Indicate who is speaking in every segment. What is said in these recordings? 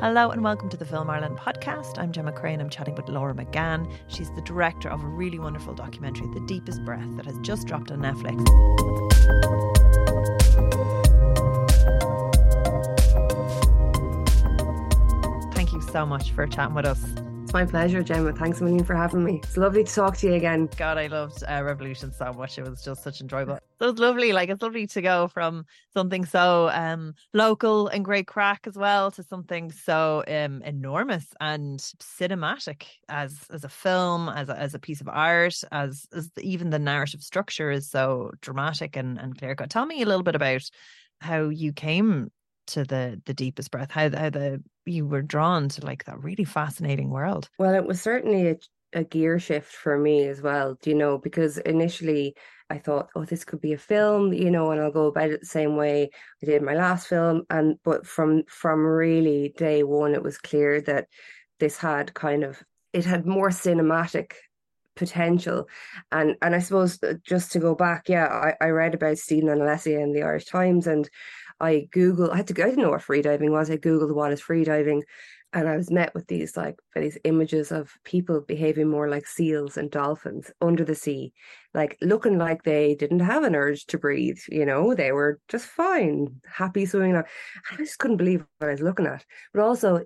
Speaker 1: Hello and welcome to the Film Ireland podcast. I'm Gemma Creagh. I'm chatting with Laura McGann. She's the director of a really wonderful documentary, The Deepest Breath, that has just dropped on Netflix. Thank you so much for chatting with us.
Speaker 2: It's my pleasure, Gemma. Thanks a million for having me. It's lovely to talk to you again.
Speaker 1: God, I loved uh, Revolution so much. It was just such enjoyable. So it's lovely. Like it's lovely to go from something so um, local and great crack as well to something so um, enormous and cinematic as as a film, as a, as a piece of art, as as the, even the narrative structure is so dramatic and and clear cut. Tell me a little bit about how you came to the the deepest breath how how the you were drawn to like that really fascinating world.
Speaker 2: Well it was certainly a, a gear shift for me as well do you know because initially i thought oh this could be a film you know and i'll go about it the same way i did my last film and but from from really day one it was clear that this had kind of it had more cinematic potential. And and i suppose uh, just to go back yeah i, I read about stephen and alessia in the irish times and I Google, I had to go, I didn't know what freediving was. I Googled what is freediving. And I was met with these like these images of people behaving more like seals and dolphins under the sea, like looking like they didn't have an urge to breathe. You know, they were just fine, happy swimming. I just couldn't believe what I was looking at. But also,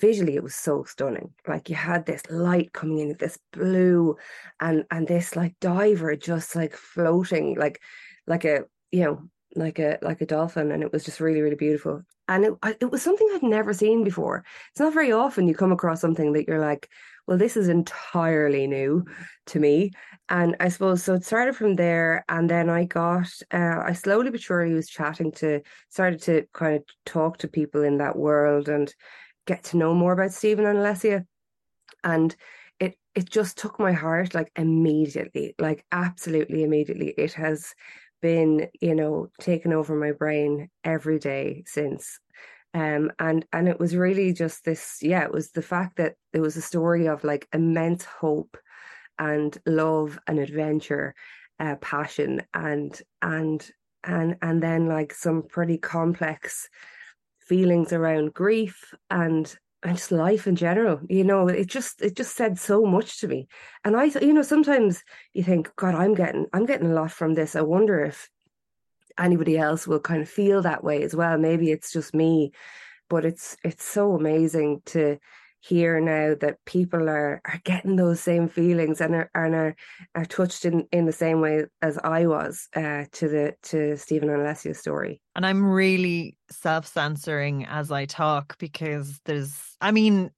Speaker 2: visually, it was so stunning. Like you had this light coming in, this blue, and and this like diver just like floating, like like a you know like a like a dolphin and it was just really really beautiful. And it it was something I'd never seen before. It's not very often you come across something that you're like well this is entirely new to me. And I suppose so it started from there and then I got uh, I slowly but surely was chatting to started to kind of talk to people in that world and get to know more about Stephen and Alessia. And it it just took my heart like immediately like absolutely immediately. It has been, you know, taken over my brain every day since. Um, and and it was really just this, yeah, it was the fact that it was a story of like immense hope and love and adventure, uh, passion and and and and then like some pretty complex feelings around grief and and just life in general you know it just it just said so much to me. And i you know sometimes you think god i'm getting i'm getting a lot from this. I wonder if anybody else will kind of feel that way as well. Maybe it's just me but it's it's so amazing to hear now that people are are getting those same feelings and are and are, are touched in in the same way as I was uh, to the to Stephen and Alessia's story.
Speaker 1: And I'm really self-censoring as I talk because there's I mean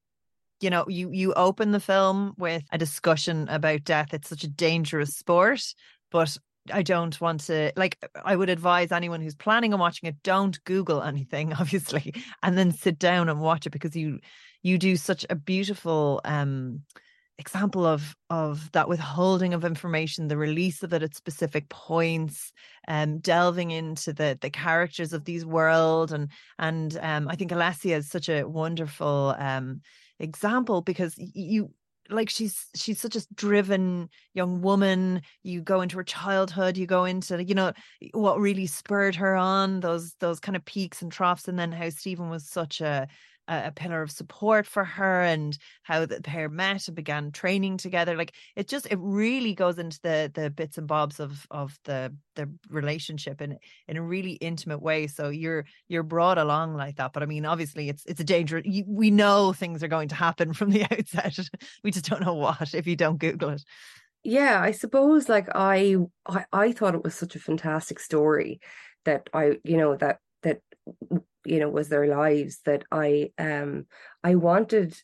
Speaker 1: you know you you open the film with a discussion about death it's such a dangerous sport but I don't want to like I would advise anyone who's planning on watching it don't google anything obviously and then sit down and watch it because you you do such a beautiful um example of of that withholding of information the release of it at specific points um delving into the the characters of these world and and um i think alessia is such a wonderful um example because you like she's she's such a driven young woman. You go into her childhood you go into you know what really spurred her on those those kind of peaks and troughs and then how stephen was such a a, a pillar of support for her and how the pair met and began training together like it just it really goes into the the bits and bobs of of the the relationship in in a really intimate way so you're you're brought along like that but i mean obviously it's it's a danger you, we know things are going to happen from the outset we just don't know what if you don't google it.
Speaker 2: Yeah i suppose like I, I i thought it was such a fantastic story that i you know that that you know was their lives that i um i wanted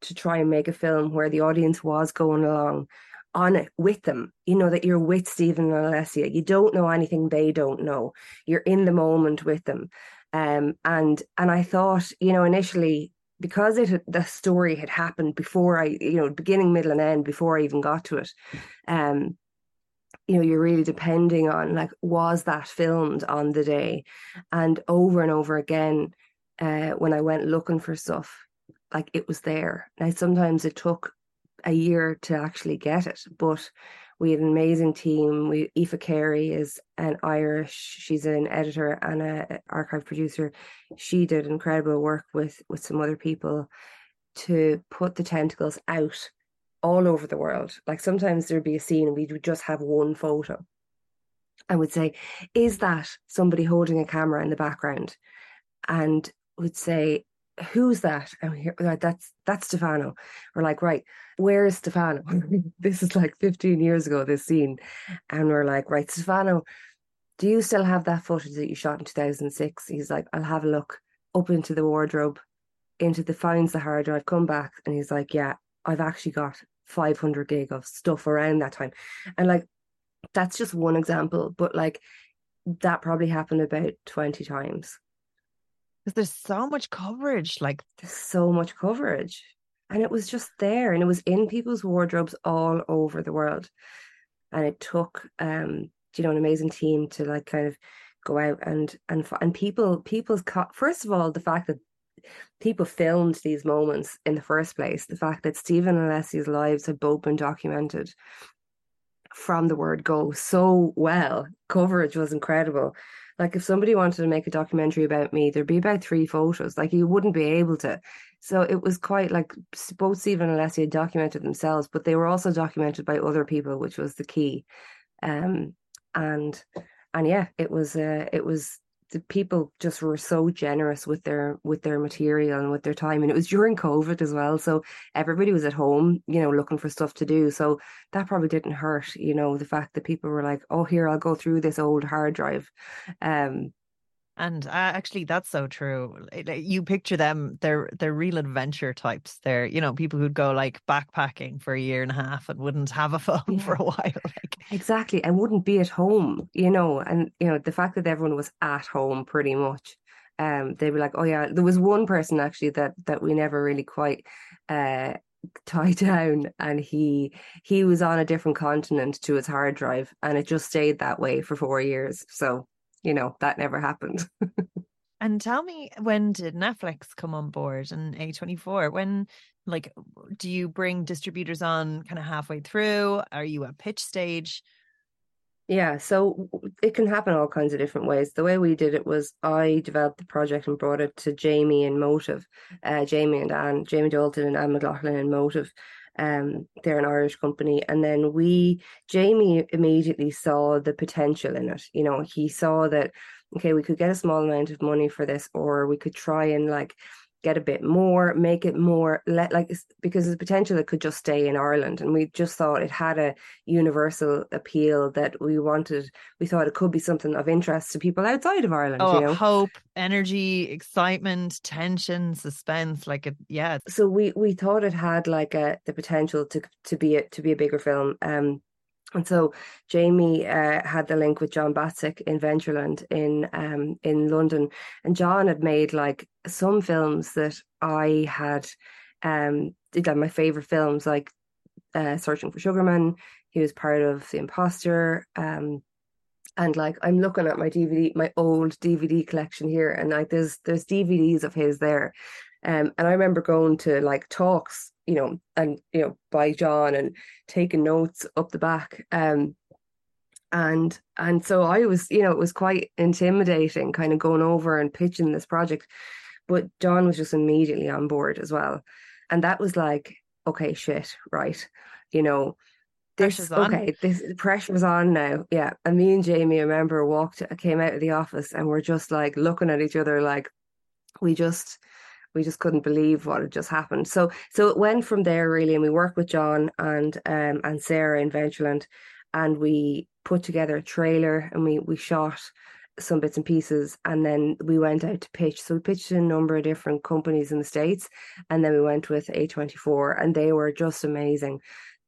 Speaker 2: to try and make a film where the audience was going along on it with them you know that you're with stephen and alessia. You don't know anything they don't know. You're in the moment with them. Um and and i thought you know initially because it the story had happened before i you know beginning middle and end before i even got to it um you know you're really depending on like was that filmed on the day and over and over again uh, when i went looking for stuff like it was there now sometimes it took a year to actually get it but we had an amazing team. We Aoife Carey is an Irish. She's an editor and a archive producer. She did incredible work with with some other people to put the tentacles out all over the world. Like sometimes there'd be a scene and we would just have one photo. I would say, is that somebody holding a camera in the background? And would say, who's that? And we hear, that's that's Stefano. We're like, right, where is Stefano? this is like 15 years ago, this scene. And we're like, right, Stefano, do you still have that footage that you shot in 2006? He's like, I'll have a look up into the wardrobe, into the finds the hard drive, come back. And he's like, yeah, I've actually got 500 gig of stuff around that time. And like, that's just one example, but like, that probably happened about 20 times
Speaker 1: because there's so much coverage. Like
Speaker 2: there's so much coverage. And it was just there and it was in people's wardrobes all over the world. And it took um, you know, an amazing team to like kind of go out and and and people people's first of all the fact that people filmed these moments in the first place the fact that Stephen and Alessia's lives have both been documented from the word go so well coverage was incredible like if somebody wanted to make a documentary about me, there'd be about three photos. Like you wouldn't be able to. So it was quite like both Stephen and Leslie had documented themselves, but they were also documented by other people, which was the key. Um, and and yeah, it was uh, it was the people just were so generous with their with their material and with their time. And it was during covid as well so everybody was at home you know looking for stuff to do. So that probably didn't hurt you know the fact that people were like oh here i'll go through this old hard drive. Um
Speaker 1: and uh, actually, that's so true. You picture them; they're they're real adventure types. They're you know people who'd go like backpacking for a year and a half and wouldn't have a phone yeah. for a while. Like
Speaker 2: exactly, and wouldn't be at home. You know, and you know the fact that everyone was at home pretty much. Um, they were like, oh yeah, there was one person actually that that we never really quite uh tie down and he he was on a different continent to his hard drive and it just stayed that way for four years so you know, that never happened.
Speaker 1: and tell me, when did Netflix come on board and A24? When, like, do you bring distributors on kind of halfway through? Are you at pitch stage?
Speaker 2: Yeah, so it can happen all kinds of different ways. The way we did it was I developed the project and brought it to Jamie and Motive, uh, Jamie and Anne, Jamie D'Alton and Anne McLaughlin and Motive. Um, they're an Irish company, and then we, Jamie, immediately saw the potential in it. You know, he saw that okay, we could get a small amount of money for this, or we could try and like get a bit more, make it more let like because the potential it could just stay in Ireland, and we just thought it had a universal appeal that we wanted. We thought it could be something of interest to people outside of Ireland.
Speaker 1: Oh,
Speaker 2: you know?
Speaker 1: hope, energy, excitement, tension, suspense, like it. Yeah.
Speaker 2: So we we thought it had like a the potential to to be a, to be a bigger film. Um, and so Jamie uh, had the link with John Battsek in Ventureland in um, in London, and John had made like some films that I had um did like my favorite films, like uh, Searching for Sugarman. He was part of The Imposter. Um, and like I'm looking at my DVD, my old DVD collection here, and like there's there's DVDs of his there. Um, and I remember going to like talks you know, and you know, by John and taking notes up the back. Um, and and so I was, you know, it was quite intimidating, kind of going over and pitching this project. But John was just immediately on board as well, and that was like, okay, shit, right, you know, this okay, this pressure's on now. Yeah. And me and Jamie, I remember walked came out of the office and we're just like looking at each other like we just we just couldn't believe what had just happened. So so it went from there really, and we worked with John and um and Sarah in Ventureland, and we put together a trailer and we we shot some bits and pieces and then we went out to pitch. So we pitched a number of different companies in the states and then we went with a24 and they were just amazing.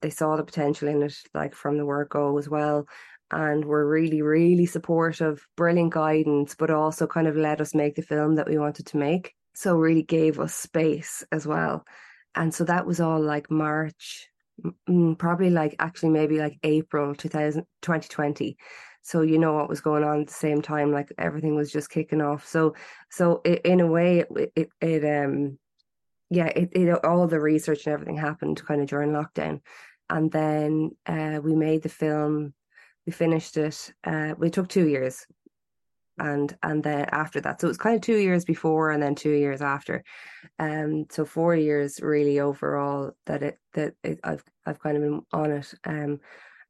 Speaker 2: They saw the potential in it like from the word go as well and were really really supportive brilliant guidance but also kind of let us make the film that we wanted to make so really gave us space as well and so that was all like march mm, probably like actually maybe like april 2000, 2020 so you know what was going on at the same time like everything was just kicking off so so it, in a way it, it, it um yeah it, it all the research and everything happened kind of during lockdown and then uh, we made the film. We finished it. Uh, we took two years, and and then after that, so it was kind of two years before and then two years after. Um, so four years really overall that it that it, I've I've kind of been on it. Um,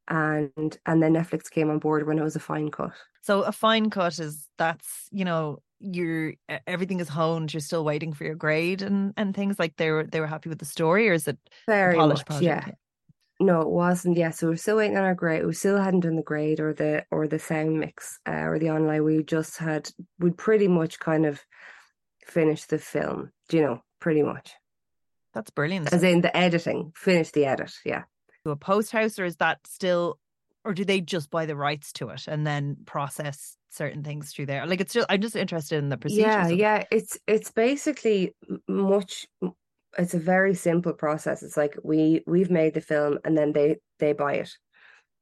Speaker 2: and and then Netflix came on board when it was a fine cut.
Speaker 1: So a fine cut is that's you know you're everything is honed. You're still waiting for your grade and and things like they were they were happy with the story, or is it
Speaker 2: very
Speaker 1: polished
Speaker 2: much?
Speaker 1: Project?
Speaker 2: Yeah. No, it wasn't. Yeah, so we're still waiting on our grade. We still hadn't done the grade or the or the sound mix uh, or the online. We just had we pretty much kind of finished the film. Do you know? Pretty much.
Speaker 1: That's brilliant.
Speaker 2: As in the editing, finish the edit. Yeah
Speaker 1: to a post house, or is that still, or do they just buy the rights to it and then process certain things through there? Like it's just, I'm just interested in the procedure.
Speaker 2: Yeah, yeah. It's it's basically much. It's a very simple process. It's like we we've made the film and then they they buy it.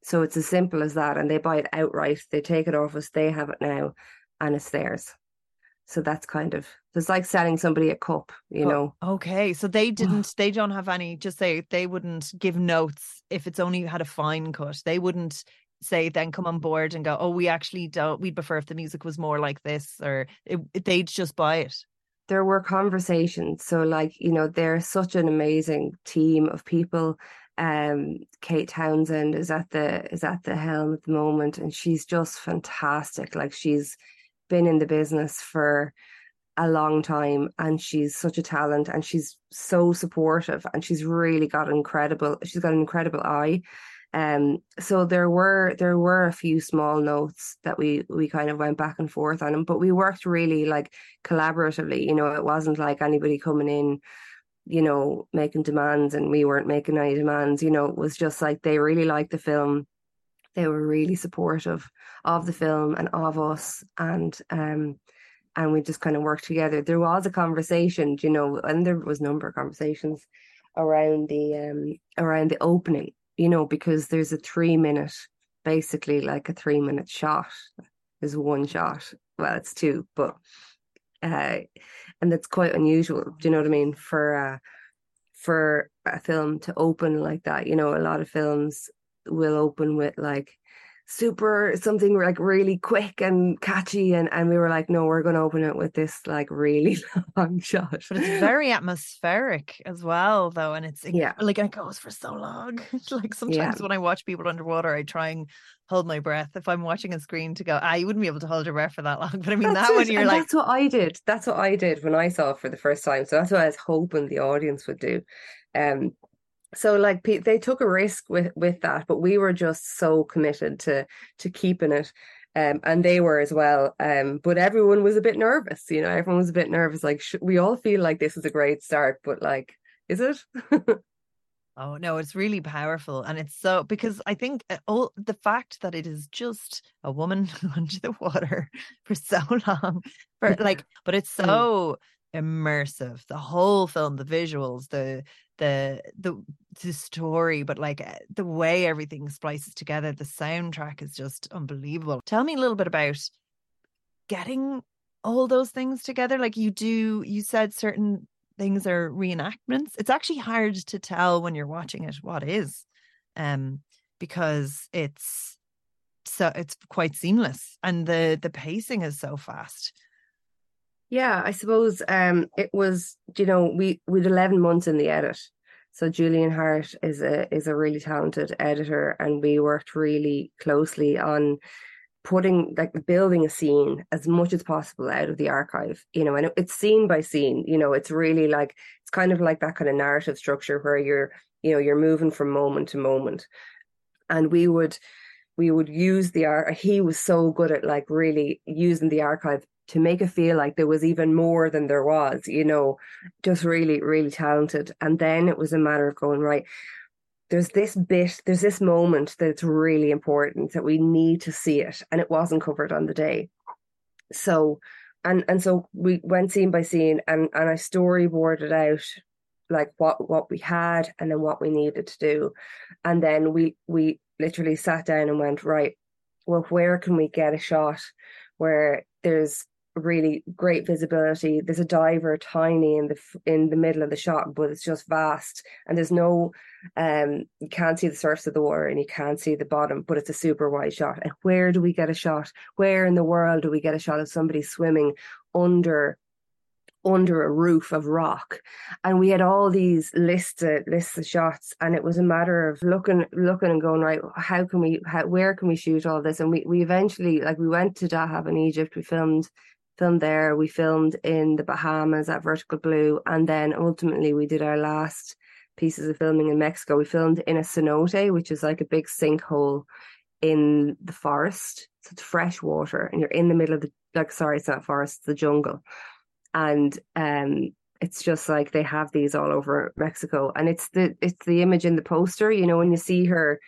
Speaker 2: So it's as simple as that, and they buy it outright. They take it off us. They have it now, and it's theirs. So that's kind of it's like selling somebody a cup, you oh, know.
Speaker 1: Okay, so they didn't, they don't have any. Just say they wouldn't give notes if it's only had a fine cut. They wouldn't say then come on board and go, oh, we actually don't. We'd prefer if the music was more like this, or it, they'd just buy it.
Speaker 2: There were conversations, so like you know, they're such an amazing team of people. Um, Kate Townsend is at the is at the helm at the moment, and she's just fantastic. Like she's been in the business for a long time and she's such a talent and she's so supportive and she's really got incredible she's got an incredible eye um so there were there were a few small notes that we we kind of went back and forth on them but we worked really like collaboratively. You know it wasn't like anybody coming in you know making demands and we weren't making any demands. You know it was just like they really liked the film. They were really supportive of the film and of us and um and we just kind of worked together. There was a conversation you know and there was a number of conversations around the um around the opening you know because there's a three minute basically like a three minute shot is one shot. Well it's two but uh and that's quite unusual. Do you know what i mean? For uh for a film to open like that you know a lot of films will open with like super something like really quick and catchy and and we were like no we're going to open it with this like really long shot.
Speaker 1: But it's very atmospheric as well though and it's
Speaker 2: yeah.
Speaker 1: like it goes for so long. Like sometimes yeah. when i watch people underwater i try and hold my breath. If i'm watching a screen to go ah you wouldn't be able to hold your breath for that long. But i mean that's that one you're and like
Speaker 2: that's what i did. That's what i did when i saw it for the first time. So that's what i was hoping the audience would do. Um so like they took a risk with with that but we were just so committed to to keeping it um, and they were as well um, but everyone was a bit nervous you know everyone was a bit nervous like sh- we all feel like this is a great start but like is it
Speaker 1: oh no it's really powerful and it's so because i think uh, all the fact that it is just a woman under the water for so long for like but it's mm. so immersive the whole film the visuals the the the the story but like eh, the way everything splices together the soundtrack is just unbelievable. Tell me a little bit about getting all those things together. Like you do you said certain things are reenactments. It's actually hard to tell when you're watching it what is um because it's so it's quite seamless and the the pacing is so fast
Speaker 2: yeah, I suppose um, it was. You know, we we'd eleven months in the edit, so Julian Hart is a is a really talented editor, and we worked really closely on putting like building a scene as much as possible out of the archive. You know, and it, it's scene by scene. You know, it's really like it's kind of like that kind of narrative structure where you're you know you're moving from moment to moment, and we would we would use the art. He was so good at like really using the archive to make it feel like there was even more than there was, you know, just really, really talented. And then it was a matter of going, right, there's this bit, there's this moment that's really important that we need to see it. And it wasn't covered on the day. So, and and so we went scene by scene and, and I storyboarded out like what what we had and then what we needed to do. And then we we literally sat down and went, right, well, where can we get a shot where there's really great visibility. There's a diver tiny in the in the middle of the shot, but it's just vast, and there's no um you can't see the surface of the water and you can't see the bottom, but it's a super wide shot. And where do we get a shot? Where in the world do we get a shot of somebody swimming under under a roof of rock and we had all these lists of lists of shots and it was a matter of looking looking and going right how can we how, where can we shoot all this and we, we eventually like we went to Dahab in Egypt we filmed filmed there. We filmed in the Bahamas at Vertical Blue and then ultimately we did our last pieces of filming in Mexico. We filmed in a cenote which is like a big sinkhole in the forest. So it's fresh water and you're in the middle of the like sorry it's not forest it's the jungle. And um it's just like they have these all over Mexico. And it's the it's the image in the poster you know when you see her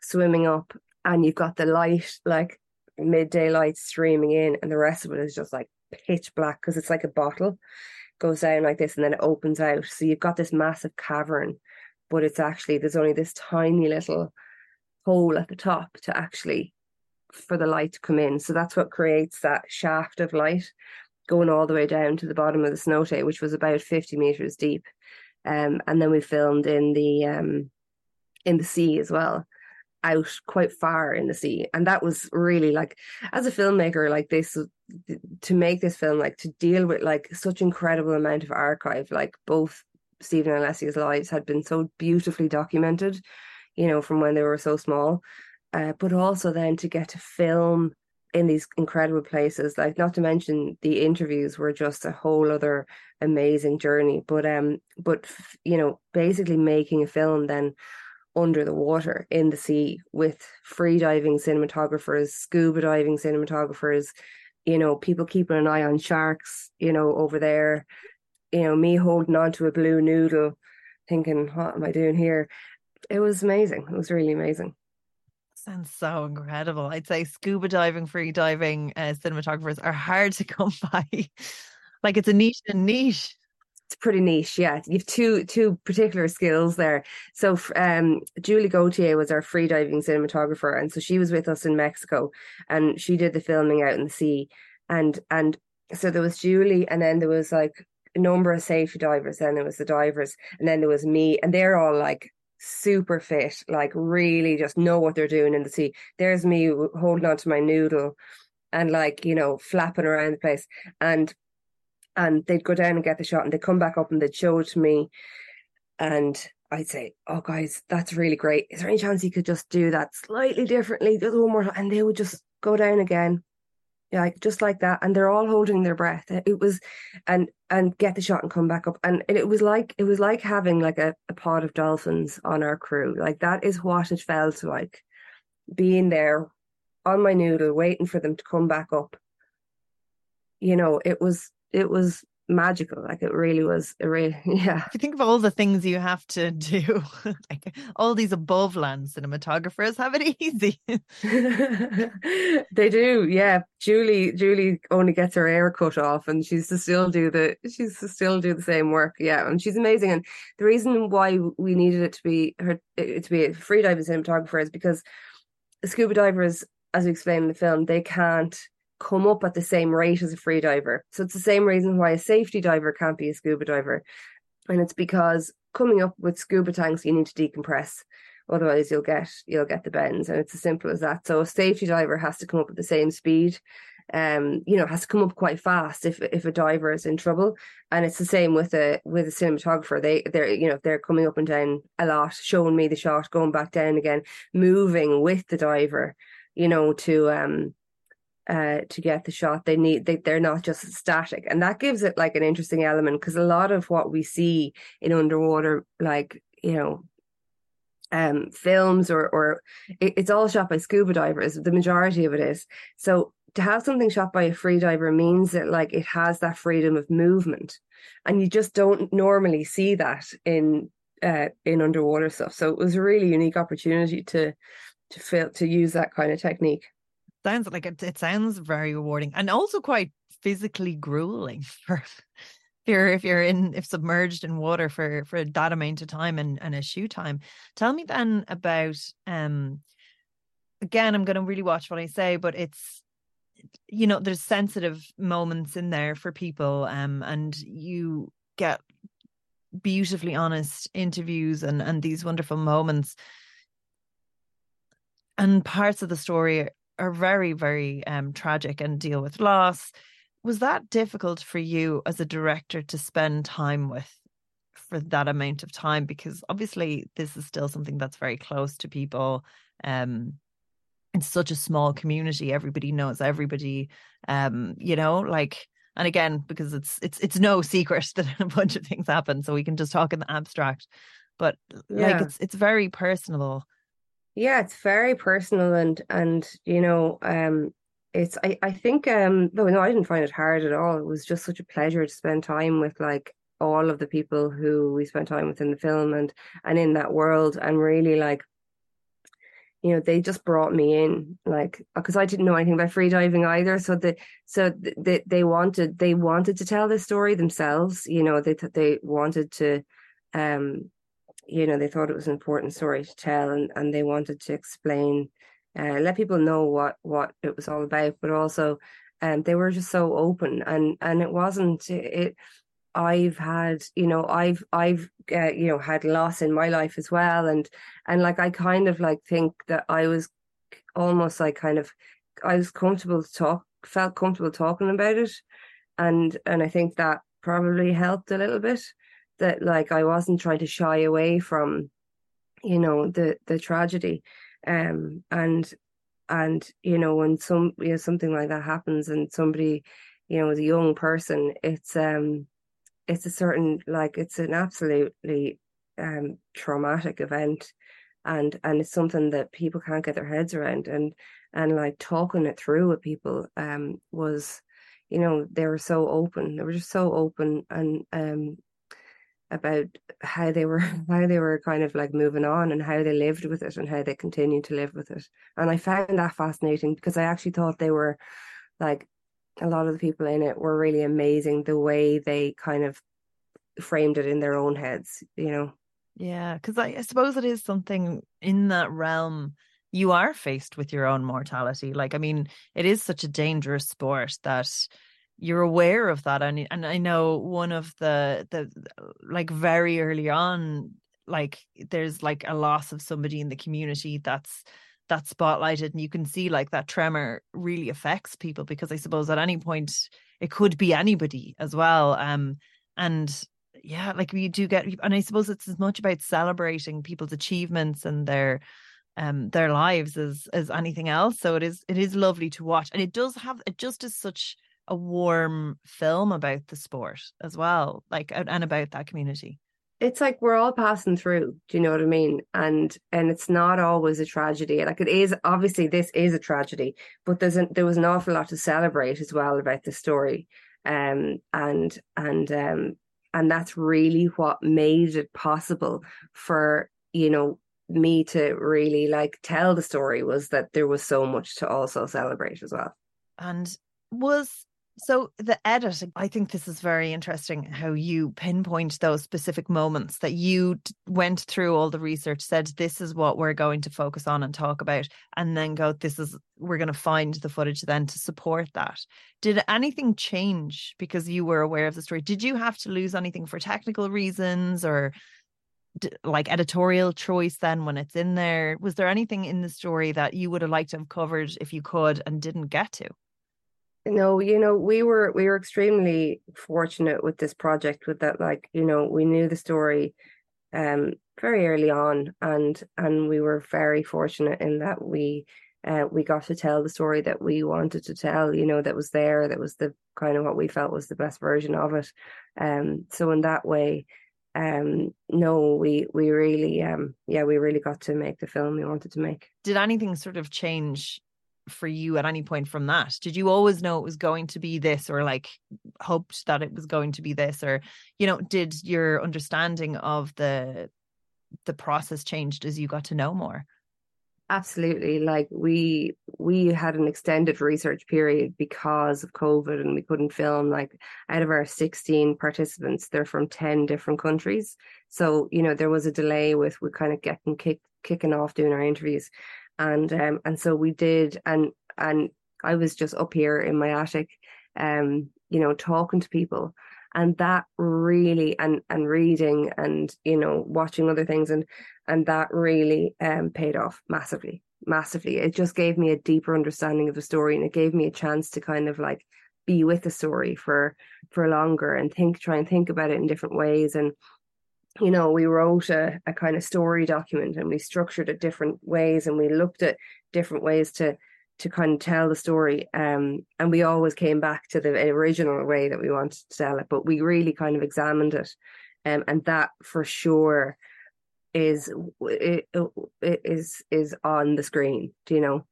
Speaker 2: swimming up and you've got the light like midday light streaming in and the rest of it is just like pitch black because it's like a bottle. Goes down like this and then it opens out. So you've got this massive cavern but it's actually there's only this tiny little hole at the top to actually for the light to come in. So that's what creates that shaft of light going all the way down to the bottom of the snow cenote, which was about 50 meters deep. Um, and then we filmed in the um, in the sea as well, out quite far in the sea. And that was really like, as a filmmaker, like this, to make this film, like to deal with like such incredible amount of archive, like both Stephen and Alessia's lives had been so beautifully documented, you know, from when they were so small. Uh, but also then to get to film in these incredible places like not to mention the interviews were just a whole other amazing journey but um but you know basically making a film then under the water in the sea with free diving cinematographers scuba diving cinematographers you know people keeping an eye on sharks you know over there you know me holding on to a blue noodle thinking what am i doing here it was amazing it was really amazing
Speaker 1: Sounds so incredible. I'd say scuba diving, free diving uh, cinematographers are hard to come by. like it's a niche and niche.
Speaker 2: It's pretty niche, yeah. You've two two particular skills there. So, um, Julie Gauthier was our free diving cinematographer, and so she was with us in Mexico, and she did the filming out in the sea, and and so there was Julie, and then there was like a number of safety divers. Then there was the divers, and then there was me, and they're all like super fit, like really just know what they're doing in the sea. There's me holding on to my noodle and like, you know, flapping around the place. And and they'd go down and get the shot and they'd come back up and they'd show it to me. And I'd say, Oh guys, that's really great. Is there any chance you could just do that slightly differently? Just one more time. And they would just go down again like just like that and they're all holding their breath it was and and get the shot and come back up and it was like it was like having like a, a pod of dolphins on our crew like that is what it felt like being there on my noodle waiting for them to come back up you know it was it was magical. Like it really was. It really, yeah.
Speaker 1: If you think of all the things you have to do, like all these above land cinematographers have it easy.
Speaker 2: they do, yeah. Julie, Julie only gets her hair cut off, and she's to still do the she's to still do the same work. Yeah, and she's amazing. And the reason why we needed it to be her to be a freediving cinematographer is because scuba divers, as we explained in the film, they can't come up at the same rate as a free diver. So it's the same reason why a safety diver can't be a scuba diver. And it's because coming up with scuba tanks, you need to decompress. Otherwise you'll get you'll get the bends. And it's as simple as that. So a safety diver has to come up at the same speed. Um, you know, has to come up quite fast if if a diver is in trouble. And it's the same with a with a cinematographer. They they're you know, they're coming up and down a lot, showing me the shot, going back down again, moving with the diver, you know, to um uh, to get the shot. They need they, they're not just static, and that gives it like an interesting element because a lot of what we see in underwater, like you know, um, films or or it, it's all shot by scuba divers. The majority of it is so. To have something shot by a free diver means that like it has that freedom of movement, and you just don't normally see that in uh, in underwater stuff. So it was a really unique opportunity to to feel to use that kind of technique
Speaker 1: sounds like it, it sounds very rewarding and also quite physically grueling for if you're in if submerged in water for for that amount of time and, and a shoe time. Tell me then about um again I'm gonna really watch what I say, but it's you know there's sensitive moments in there for people um and you get beautifully honest interviews and and these wonderful moments and parts of the story are very very um tragic and deal with loss. Was that difficult for you as a director to spend time with for that amount of time? Because obviously this is still something that's very close to people um it's such a small community. Everybody knows everybody um you know like and again because it's it's it's no secret that a bunch of things happen so we can just talk in the abstract. But yeah. like it's it's very personal
Speaker 2: yeah it's very personal and and you know um it's I, I think um no no I didn't find it hard at all. It was just such a pleasure to spend time with like all of the people who we spent time with in the film and and in that world and really like you know they just brought me in like because I didn't know anything about freediving either so the so they they wanted they wanted to tell this story themselves you know they they wanted to um you know they thought it was an important story to tell and and they wanted to explain uh, let people know what what it was all about but also um they were just so open and and it wasn't it I've had, you know, I've I've uh, you know had loss in my life as well, and and like I kind of like think that I was almost like kind of I was comfortable to talk, felt comfortable talking about it, and and I think that probably helped a little bit. That like I wasn't trying to shy away from, you know, the the tragedy, um, and and you know when some you know something like that happens and somebody, you know, is a young person, it's um it's a certain like it's an absolutely um traumatic event. And and it's something that people can't get their heads around. And and like talking it through with people um was you know they were so open. They were just so open and um about how they were how they were kind of like moving on and how they lived with it and how they continued to live with it. And i found that fascinating because i actually thought they were like a lot of the people in it were really amazing the way they kind of framed it in their own heads you know?
Speaker 1: Yeah because I, I, suppose it is something in that realm you are faced with your own mortality. Like i mean it is such a dangerous sport that you're aware of that and and i know one of the the like very early on like there's like a loss of somebody in the community that's that's spotlighted and you can see like that tremor really affects people because i suppose at any point it could be anybody as well um and yeah like we do get and i suppose it's as much about celebrating people's achievements and their um their lives as as anything else so it is it is lovely to watch and it does have it just is such a warm film about the sport as well like and about that community.
Speaker 2: It's like we're all passing through do you know what i mean? And and it's not always a tragedy. Like it is obviously this is a tragedy but there's an, there was an awful lot to celebrate as well about the story um and and um and that's really what made it possible for you know me to really like tell the story was that there was so much to also celebrate as well.
Speaker 1: And was so the edit, I think this is very interesting how you pinpoint those specific moments that you went through all the research, said this is what we're going to focus on and talk about, and then go, this is we're going to find the footage then to support that. Did anything change because you were aware of the story? Did you have to lose anything for technical reasons or like editorial choice then when it's in there? Was there anything in the story that you would have liked to have covered if you could and didn't get to?
Speaker 2: No you know we were we were extremely fortunate with this project with that like you know we knew the story um very early on and and we were very fortunate in that we uh, we got to tell the story that we wanted to tell you know that was there that was the kind of what we felt was the best version of it. Um so in that way um no we we really um yeah we really got to make the film we wanted to make.
Speaker 1: Did anything sort of change for you at any point from that? Did you always know it was going to be this or like hoped that it was going to be this or you know did your understanding of the the process changed as you got to know more?
Speaker 2: Absolutely. Like we we had an extended research period because of COVID and we couldn't film like out of our 16 participants, they're from 10 different countries. So, you know, there was a delay with we kind of getting kick, kicking off doing our interviews and um and so we did and and I was just up here in my attic, um, you know, talking to people. And that really and and reading and you know watching other things and and that really um paid off massively massively. It just gave me a deeper understanding of the story and it gave me a chance to kind of like be with the story for for longer and think try and think about it in different ways and you know we wrote a, a kind of story document and we structured it different ways and we looked at different ways to to kind of tell the story. Um, and we always came back to the original way that we wanted to tell it, but we really kind of examined it. Um, and that for sure is it, it is is on the screen. Do you know?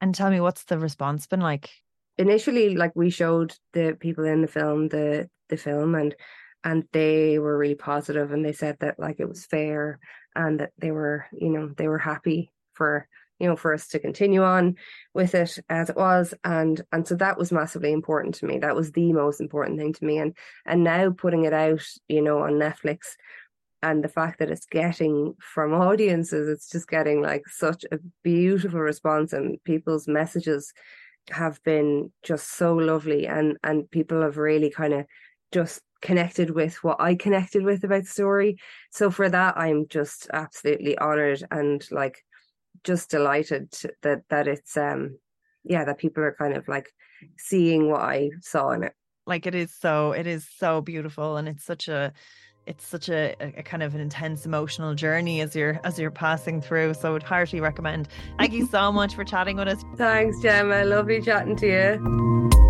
Speaker 1: And tell me, what's the response been like?
Speaker 2: Initially, like we showed the people in the film the the film, and and they were really positive, and they said that like it was fair, and that they were you know they were happy for you know, for us to continue on with it as it was. And and so that was massively important to me. That was the most important thing to me. And and now putting it out, you know, on Netflix and the fact that it's getting from audiences, it's just getting like such a beautiful response and people's messages have been just so lovely and and people have really kind of just connected with what I connected with about the story. So for that I'm just absolutely honored and like just delighted that that it's um yeah that people are kind of like seeing what I saw in it.
Speaker 1: Like it is so it is so beautiful and it's such a it's such a, a, kind of an intense emotional journey as you're as you're passing through. So I would heartily recommend. Thank you so much for chatting with us.
Speaker 2: Thanks, Gemma. Lovely chatting to you.